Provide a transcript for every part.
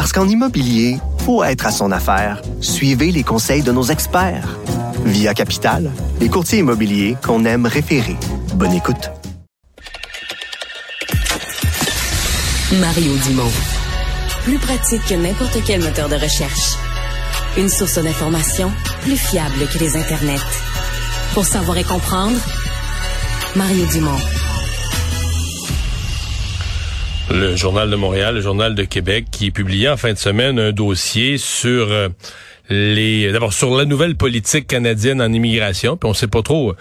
Parce qu'en immobilier, faut être à son affaire. Suivez les conseils de nos experts. Via Capital, les courtiers immobiliers qu'on aime référer. Bonne écoute. Mario Dumont. Plus pratique que n'importe quel moteur de recherche. Une source d'information plus fiable que les internets. Pour savoir et comprendre, Mario Dumont. Le Journal de Montréal, le Journal de Québec, qui publiait en fin de semaine un dossier sur euh, les, d'abord sur la nouvelle politique canadienne en immigration, puis on sait pas trop euh,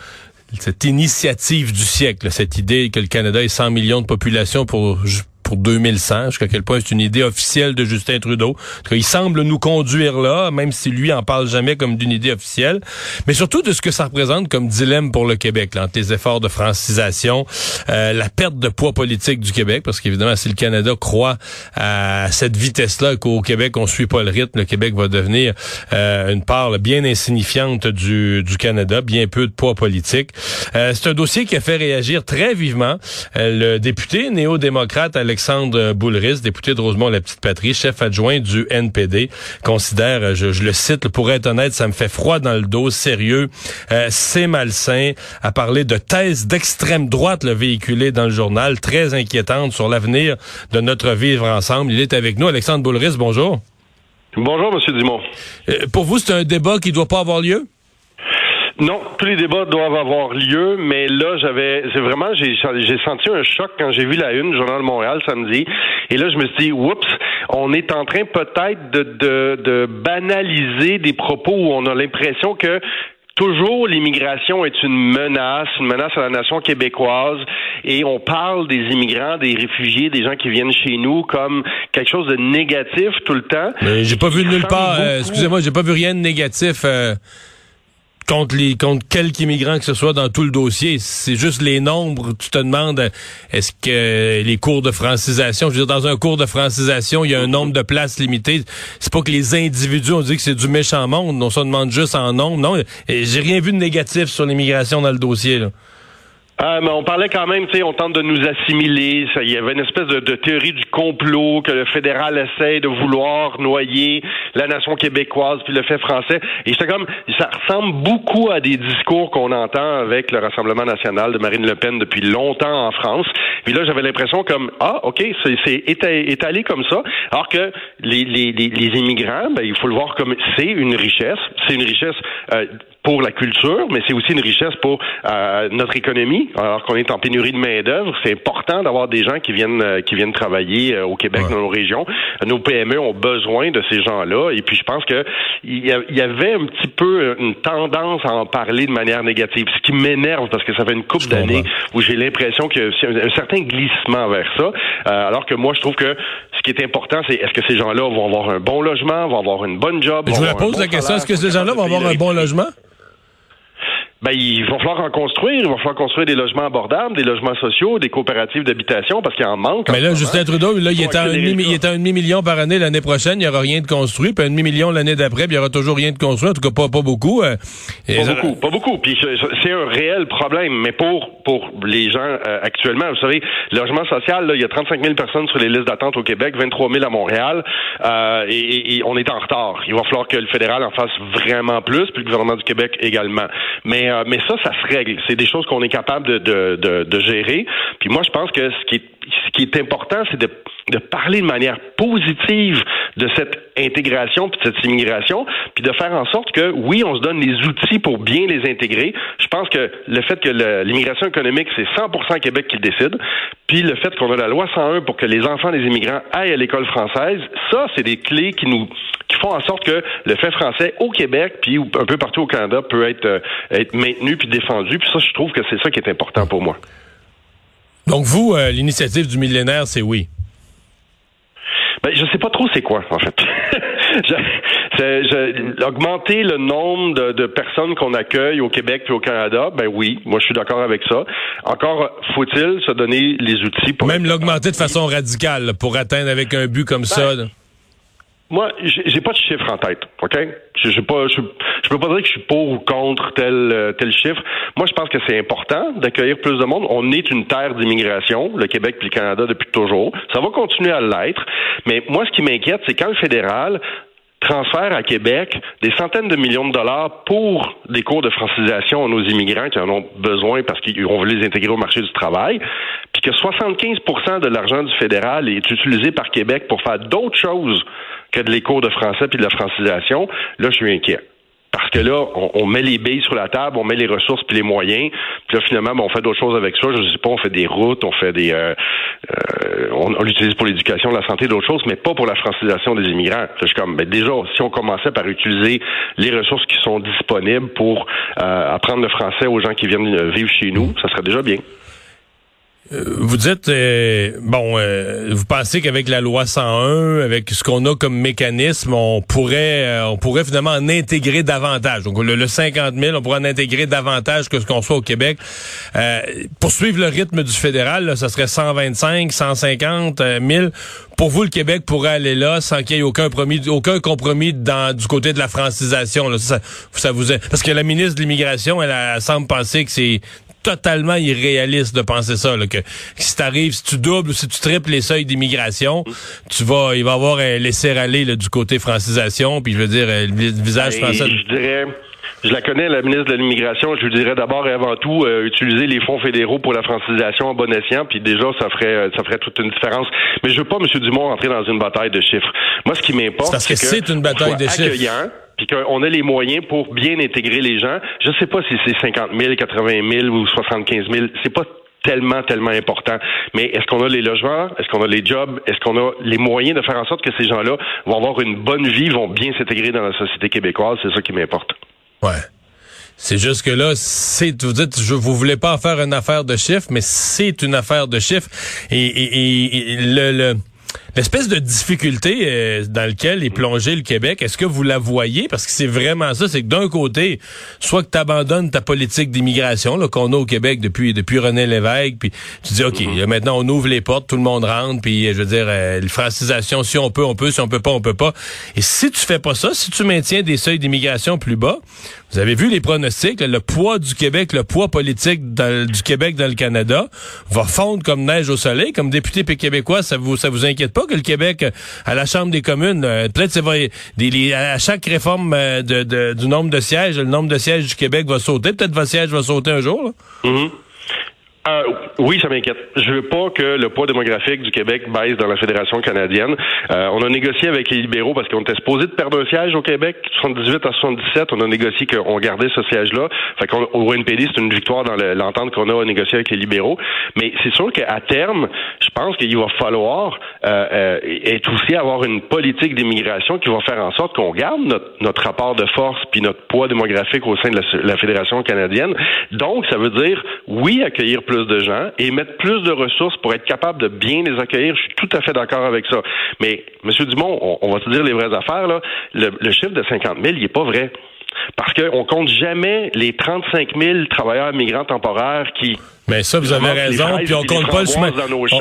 cette initiative du siècle, cette idée que le Canada ait 100 millions de population pour pour 2100. Jusqu'à quel point c'est une idée officielle de Justin Trudeau. il semble nous conduire là, même si lui en parle jamais comme d'une idée officielle. Mais surtout de ce que ça représente comme dilemme pour le Québec, là, entre les efforts de francisation, euh, la perte de poids politique du Québec, parce qu'évidemment, si le Canada croit à cette vitesse-là, qu'au Québec, on suit pas le rythme, le Québec va devenir euh, une part bien insignifiante du, du Canada, bien peu de poids politique. Euh, c'est un dossier qui a fait réagir très vivement le député néo-démocrate Alex Alexandre Boulris, député de Rosemont-la-Petite-Patrie, chef adjoint du NPD, considère, je, le cite, pour être honnête, ça me fait froid dans le dos, sérieux, euh, c'est malsain, à parler de thèse d'extrême droite le véhiculé dans le journal, très inquiétante sur l'avenir de notre vivre ensemble. Il est avec nous. Alexandre Boulris, bonjour. Bonjour, Monsieur Dumont. Euh, pour vous, c'est un débat qui doit pas avoir lieu? Non, tous les débats doivent avoir lieu, mais là, j'avais, c'est vraiment, j'ai, j'ai senti un choc quand j'ai vu la une du Journal de Montréal samedi. Et là, je me suis dit, oups, on est en train peut-être de, de, de banaliser des propos où on a l'impression que toujours l'immigration est une menace, une menace à la nation québécoise, et on parle des immigrants, des réfugiés, des gens qui viennent chez nous comme quelque chose de négatif tout le temps. Mais j'ai pas vu nulle part, euh, excusez-moi, j'ai pas vu rien de négatif. Euh contre les contre quelques immigrants que ce soit dans tout le dossier. C'est juste les nombres. Tu te demandes est-ce que les cours de francisation, je veux dire, dans un cours de francisation, il y a un nombre de places limité. C'est pas que les individus ont dit que c'est du méchant monde. On se demande juste en nombre. Non, j'ai rien vu de négatif sur l'immigration dans le dossier. Ah, mais on parlait quand même, tu sais, on tente de nous assimiler. Ça, il y avait une espèce de, de, théorie du complot que le fédéral essaie de vouloir noyer la nation québécoise puis le fait français. Et c'était comme, ça ressemble beaucoup à des discours qu'on entend avec le Rassemblement national de Marine Le Pen depuis longtemps en France. Puis là, j'avais l'impression comme, ah, ok, c'est étalé comme ça. Alors que les, les, les, les immigrants, ben, il faut le voir comme c'est une richesse. C'est une richesse euh, pour la culture, mais c'est aussi une richesse pour euh, notre économie. Alors qu'on est en pénurie de main d'œuvre, c'est important d'avoir des gens qui viennent euh, qui viennent travailler euh, au Québec dans nos régions. Nos PME ont besoin de ces gens-là. Et puis je pense que il y avait un petit peu une tendance à en parler de manière négative, ce qui m'énerve parce que ça fait une couple d'années où j'ai l'impression qu'il y a un certain glissement vers ça. alors que moi, je trouve que ce qui est important, c'est est-ce que ces gens-là vont avoir un bon logement, vont avoir une bonne job. Je vous pose la question, est-ce que ces gens-là vont avoir un bon logement? Ben, il va falloir en construire. Il va falloir construire des logements abordables, des logements sociaux, des coopératives d'habitation, parce qu'il en manque. Mais là, Justin Trudeau, là, il est, à un demi-million par année l'année prochaine. Il n'y aura rien de construit. Puis un demi-million l'année d'après, il n'y aura toujours rien de construit. En tout cas, pas, pas beaucoup. Euh, pas beaucoup, pas beaucoup. Puis c'est un réel problème. Mais pour, pour les gens euh, actuellement, vous savez, logement social, là, il y a 35 000 personnes sur les listes d'attente au Québec, 23 000 à Montréal, euh, et, et, on est en retard. Il va falloir que le fédéral en fasse vraiment plus, puis le gouvernement du Québec également. Mais euh, mais, ça, ça se règle. C'est des choses qu'on est capable de, de, de, gérer. Puis moi, je pense que ce qui est, ce qui est important, c'est de, de parler de manière positive de cette intégration puis de cette immigration, puis de faire en sorte que, oui, on se donne les outils pour bien les intégrer. Je pense que le fait que l'immigration économique, c'est 100% Québec qui le décide, puis le fait qu'on a la loi 101 pour que les enfants des immigrants aillent à l'école française, ça, c'est des clés qui nous font en sorte que le fait français au Québec puis un peu partout au Canada peut être euh, être maintenu puis défendu. Puis ça, je trouve que c'est ça qui est important pour moi. Donc vous, euh, l'initiative du millénaire, c'est oui? Ben, je sais pas trop c'est quoi, en fait. augmenter le nombre de, personnes qu'on accueille au Québec et au Canada, ben oui, moi je suis d'accord avec ça. Encore faut-il se donner les outils pour même l'augmenter de façon radicale pour atteindre avec un but comme ça. Ben, moi, j'ai pas de chiffre en tête, ok? Je, je, pas, je, peux pas dire que je suis pour ou contre tel euh, tel chiffre. Moi, je pense que c'est important d'accueillir plus de monde. On est une terre d'immigration, le Québec et le Canada depuis toujours. Ça va continuer à l'être. Mais moi, ce qui m'inquiète, c'est quand le fédéral transfère à Québec des centaines de millions de dollars pour des cours de francisation à nos immigrants qui en ont besoin parce qu'on veut les intégrer au marché du travail, puis que 75% de l'argent du fédéral est utilisé par Québec pour faire d'autres choses que de les cours de français puis de la francisation, là, je suis inquiet. Parce que là, on, met les billes sur la table, on met les ressources puis les moyens, puis là finalement, ben, on fait d'autres choses avec ça. Je sais pas, on fait des routes, on fait des, euh, euh, on, l'utilise pour l'éducation, la santé, d'autres choses, mais pas pour la francisation des immigrants. Je suis comme, ben, déjà, si on commençait par utiliser les ressources qui sont disponibles pour euh, apprendre le français aux gens qui viennent vivre chez nous, ça serait déjà bien. Euh, vous dites, euh, bon, euh, vous pensez qu'avec la loi 101, avec ce qu'on a comme mécanisme, on pourrait, on pourrait finalement en intégrer davantage. Donc le, 50 000, on pourrait en intégrer davantage que ce qu'on soit au Québec. pour suivre le rythme du fédéral, ça serait 125, 150 000. Pour vous, le Québec pourrait aller là sans qu'il y ait aucun compromis, aucun compromis dans, du côté de la francisation. Là. Ça, ça vous est, parce que la ministre de l'immigration, elle, elle semble penser que c'est totalement irréaliste de penser ça. Là, que si t'arrives, si tu doubles ou si tu triples les seuils d'immigration, tu vas, il va y avoir un laisser aller là, du côté francisation, puis je veux dire euh, le visage français. Je dirais. Je la connais, la ministre de l'Immigration. Je lui dirais d'abord et avant tout euh, utiliser les fonds fédéraux pour la francisation en bon escient, puis déjà ça ferait euh, ça ferait toute une différence. Mais je veux pas, M. Dumont, entrer dans une bataille de chiffres. Moi, ce qui m'importe, c'est que c'est une bataille de chiffres puis qu'on a les moyens pour bien intégrer les gens. Je ne sais pas si c'est 50 000, 80 000 ou 75 000. C'est pas tellement, tellement important. Mais est-ce qu'on a les logements? Est-ce qu'on a les jobs? Est-ce qu'on a les moyens de faire en sorte que ces gens-là vont avoir une bonne vie, vont bien s'intégrer dans la société québécoise? C'est ça qui m'importe. Ouais. C'est juste que là, c'est, vous dites, je, vous voulez pas en faire une affaire de chiffres, mais c'est une affaire de chiffres. Et, et le, le L'espèce de difficulté euh, dans laquelle est plongé le Québec, est-ce que vous la voyez? Parce que c'est vraiment ça, c'est que d'un côté, soit que tu abandonnes ta politique d'immigration qu'on a au Québec depuis depuis René Lévesque, puis tu dis, OK, mm-hmm. maintenant on ouvre les portes, tout le monde rentre, puis je veux dire, euh, francisation, si on peut, on peut, si on peut pas, on peut pas. Et si tu fais pas ça, si tu maintiens des seuils d'immigration plus bas, vous avez vu les pronostics, le poids du Québec, le poids politique du Québec dans le Canada va fondre comme neige au soleil. Comme député québécois, ça vous ça vous inquiète pas? Que le Québec, à la Chambre des communes, euh, peut-être des, à chaque réforme euh, de, du nombre de sièges, le nombre de sièges du Québec va sauter. Peut-être votre siège va sauter un jour. Mm-hmm. Euh, oui, ça m'inquiète. Je veux pas que le poids démographique du Québec baisse dans la Fédération canadienne. Euh, on a négocié avec les libéraux parce qu'on était supposé de perdre un siège au Québec, 78 à 77. On a négocié qu'on gardait ce siège-là. Fait qu'on au NPD, c'est une victoire dans l'entente qu'on a négocié avec les libéraux. Mais c'est sûr qu'à terme, je pense qu'il va falloir euh, euh, être aussi avoir une politique d'immigration qui va faire en sorte qu'on garde notre, notre rapport de force puis notre poids démographique au sein de la, la Fédération canadienne. Donc, ça veut dire oui accueillir plus de gens et mettre plus de ressources pour être capable de bien les accueillir. Je suis tout à fait d'accord avec ça. Mais, M. Dumont, on, va se dire les vraies affaires, là. Le, chiffre de 50 000, il n'est pas vrai. Parce qu'on compte jamais les 35 000 travailleurs migrants temporaires qui mais ça, vous avez raison. Puis on compte pas le chemin.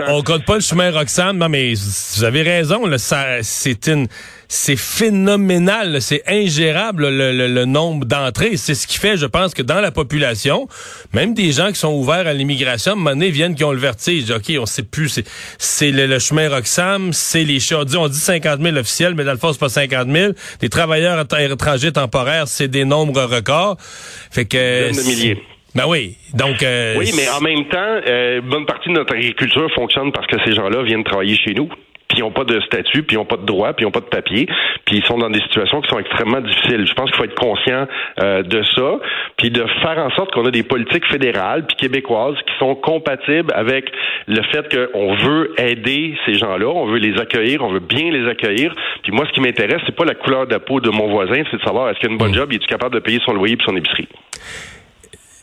On, compte pas le chemin Roxane. Non, mais vous avez raison. Là, ça, c'est une, c'est phénoménal. C'est ingérable le, nombre d'entrées. C'est ce qui fait, je pense, que dans la population, même des gens qui sont ouverts à l'immigration, à un moment donné, viennent qui ont le vertige. OK, on sait plus. C'est le, chemin Roxham, c'est les. On dit, on dit 50 000 officiels, mais dans le fond, c'est pas 50 000. Les travailleurs étrangers temporaires, c'est des nombres records. Fait que. Ben oui. Donc. Euh, oui, mais en même temps, euh, bonne partie de notre agriculture fonctionne parce que ces gens-là viennent travailler chez nous puis ils n'ont pas de statut, puis ils n'ont pas de droit, puis ils n'ont pas de papier, puis ils sont dans des situations qui sont extrêmement difficiles. Je pense qu'il faut être conscient euh, de ça, puis de faire en sorte qu'on a des politiques fédérales puis québécoises qui sont compatibles avec le fait qu'on veut aider ces gens-là, on veut les accueillir, on veut bien les accueillir. Puis moi, ce qui m'intéresse, c'est pas la couleur de la peau de mon voisin, c'est de savoir est-ce qu'il a une bonne mm. job, est-il capable de payer son loyer et son épicerie?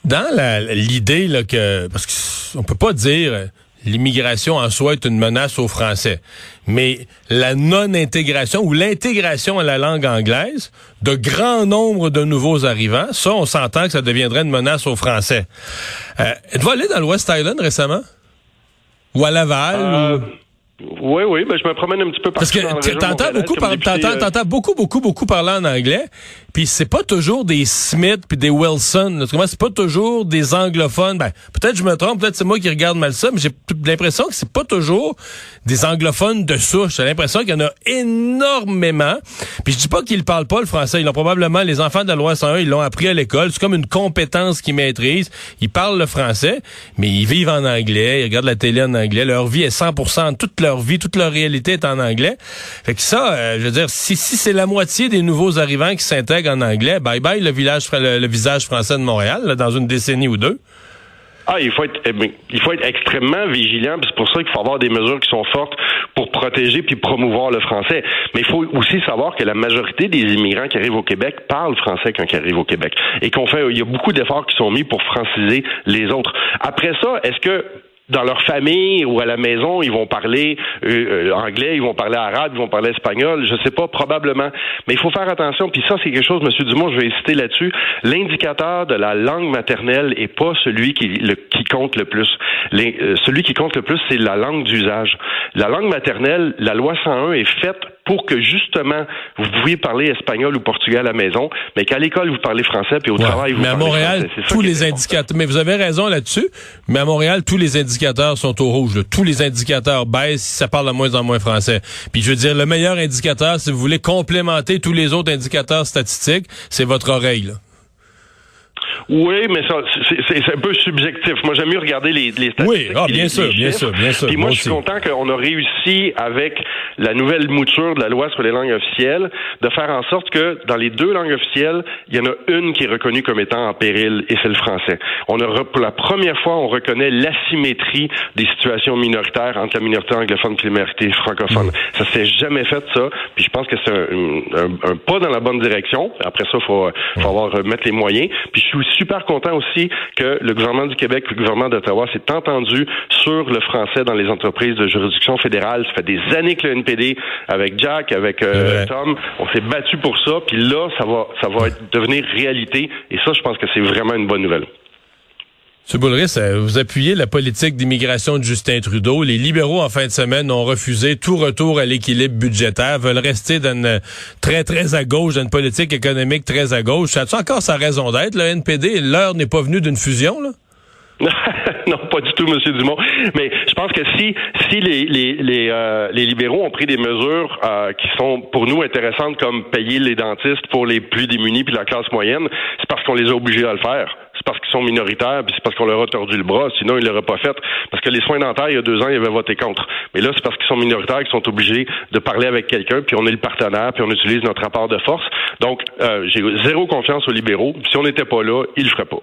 Dans l'idée là que parce qu'on peut pas dire l'immigration en soi est une menace aux Français. Mais la non-intégration ou l'intégration à la langue anglaise de grands nombres de nouveaux arrivants, ça, on s'entend que ça deviendrait une menace aux Français. Euh, êtes-vous allé dans le West Island récemment? Ou à Laval? Euh, oui, oui, ben je me promène un petit peu partout. Parce que t'entends beaucoup, euh, t'entends beaucoup, beaucoup, beaucoup parler en anglais. Puis c'est pas toujours des Smith puis des Wilson. C'est pas toujours des anglophones. Ben, peut-être je me trompe, peut-être c'est moi qui regarde mal ça, mais j'ai l'impression que c'est pas toujours des anglophones de souche. J'ai l'impression qu'il y en a énormément. Puis je dis pas qu'ils parlent pas le français. Ils ont probablement, les enfants de la loi 101, ils l'ont appris à l'école. C'est comme une compétence qu'ils maîtrisent. Ils parlent le français, mais ils vivent en anglais. Ils regardent la télé en anglais. Leur vie est 100%, toute leur vie, toute leur réalité est en anglais. Fait que ça, euh, je veux dire, si, si c'est la moitié des nouveaux arrivants qui s'intègrent en anglais, bye bye le, village, le, visage français de Montréal dans une décennie ou deux. Ah, il faut être, eh il faut être extrêmement vigilant. C'est pour ça qu'il faut avoir des mesures qui sont fortes pour protéger puis promouvoir le français. Mais il faut aussi savoir que la majorité des immigrants qui arrivent au Québec parlent français quand ils arrivent au Québec et qu'on fait, il y a beaucoup d'efforts qui sont mis pour franciser les autres. Après ça, est-ce que dans leur famille ou à la maison, ils vont parler euh, euh, anglais, ils vont parler arabe, ils vont parler espagnol, je sais pas, probablement. Mais il faut faire attention, puis ça, c'est quelque chose, Monsieur Dumont, je vais insister là-dessus. L'indicateur de la langue maternelle est pas celui qui, qui compte le plus. Euh, celui qui compte le plus, c'est la langue d'usage. La langue maternelle, la loi 101 est faite pour que justement vous pouviez parler espagnol ou portugais à la maison, mais qu'à l'école vous parlez français puis au travail vous mais à Montréal, tous les indicateurs. Mais vous avez raison là-dessus. Mais à Montréal, tous les indicateurs sont au rouge. Tous les indicateurs baissent si ça parle de moins en moins français. Puis je veux dire, le meilleur indicateur, si vous voulez complémenter tous les autres indicateurs statistiques, c'est votre oreille. Oui, mais ça, c'est un peu subjectif. Moi, j'aime mieux regarder les, les statistiques. Oui, ah, bien sûr, bien sûr, bien sûr. Puis moi, je suis content qu'on a réussi avec la nouvelle mouture de la loi sur les langues officielles de faire en sorte que dans les deux langues officielles, il y en a une qui est reconnue comme étant en péril et c'est le français. On a pour la première fois, on reconnaît l'asymétrie des situations minoritaires entre la minorité anglophone et la minorité francophone. Mm. Ça s'est jamais fait ça. Puis je pense que c'est un, un, pas dans la bonne direction. Après ça, faut, faut avoir mettre les moyens. Puis je suis super content aussi que le gouvernement du Québec et le gouvernement d'Ottawa s'est entendu sur le français dans les entreprises de juridiction fédérale. Ça fait des années que le NPD, avec Jack, avec euh, Tom, on s'est battu pour ça. Puis là, ça va, ça va être, devenir réalité. Et ça, je pense que c'est vraiment une bonne nouvelle. M. Boulris, euh, vous appuyez la politique d'immigration de Justin Trudeau. Les libéraux, en fin de semaine, ont refusé tout retour à l'équilibre budgétaire, veulent rester dans une très, très à gauche, dans politique économique très à gauche. Ça a encore sa raison d'être, le NPD? L'heure n'est pas venue d'une fusion, là? non, pas du tout, Monsieur Dumont. Mais je pense que si si les les les, euh, libéraux ont pris des mesures euh, qui sont pour nous intéressantes, comme payer les dentistes pour les plus démunis puis la classe moyenne, c'est parce qu'on les a obligés à le faire. C'est parce qu'ils sont minoritaires, puis c'est parce qu'on leur a tordu le bras. Sinon, ils l'auraient pas fait. Parce que les soins dentaires, il y a deux ans, ils avaient voté contre. Mais là, c'est parce qu'ils sont minoritaires qu'ils sont obligés de parler avec quelqu'un, puis on est le partenaire, puis on utilise notre rapport de force. Donc, euh, j'ai zéro confiance aux libéraux. Si on n'était pas là, ils le feraient pas.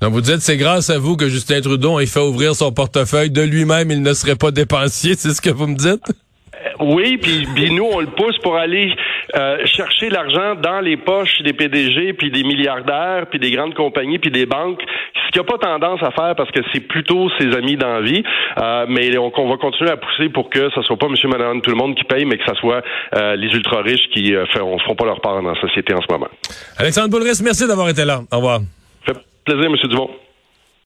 Donc vous dites c'est grâce à vous que Justin Trudeau a fait ouvrir son portefeuille de lui-même, il ne serait pas dépensier, c'est ce que vous me dites? Euh, oui, puis, nous, on le pousse pour aller euh, chercher l'argent dans les poches des PDG, puis des milliardaires, puis des grandes compagnies, puis des banques, ce qu'il n'y a pas tendance à faire parce que c'est plutôt ses amis d'envie. Euh, mais on, va continuer à pousser pour que ce soit pas monsieur, madame, tout le monde qui paye, mais que ce soit euh, les ultra-riches qui ne feront, feront pas leur part dans la société en ce moment. Alexandre Boulris, merci d'avoir été là. Au revoir plaisir, M. Dumont.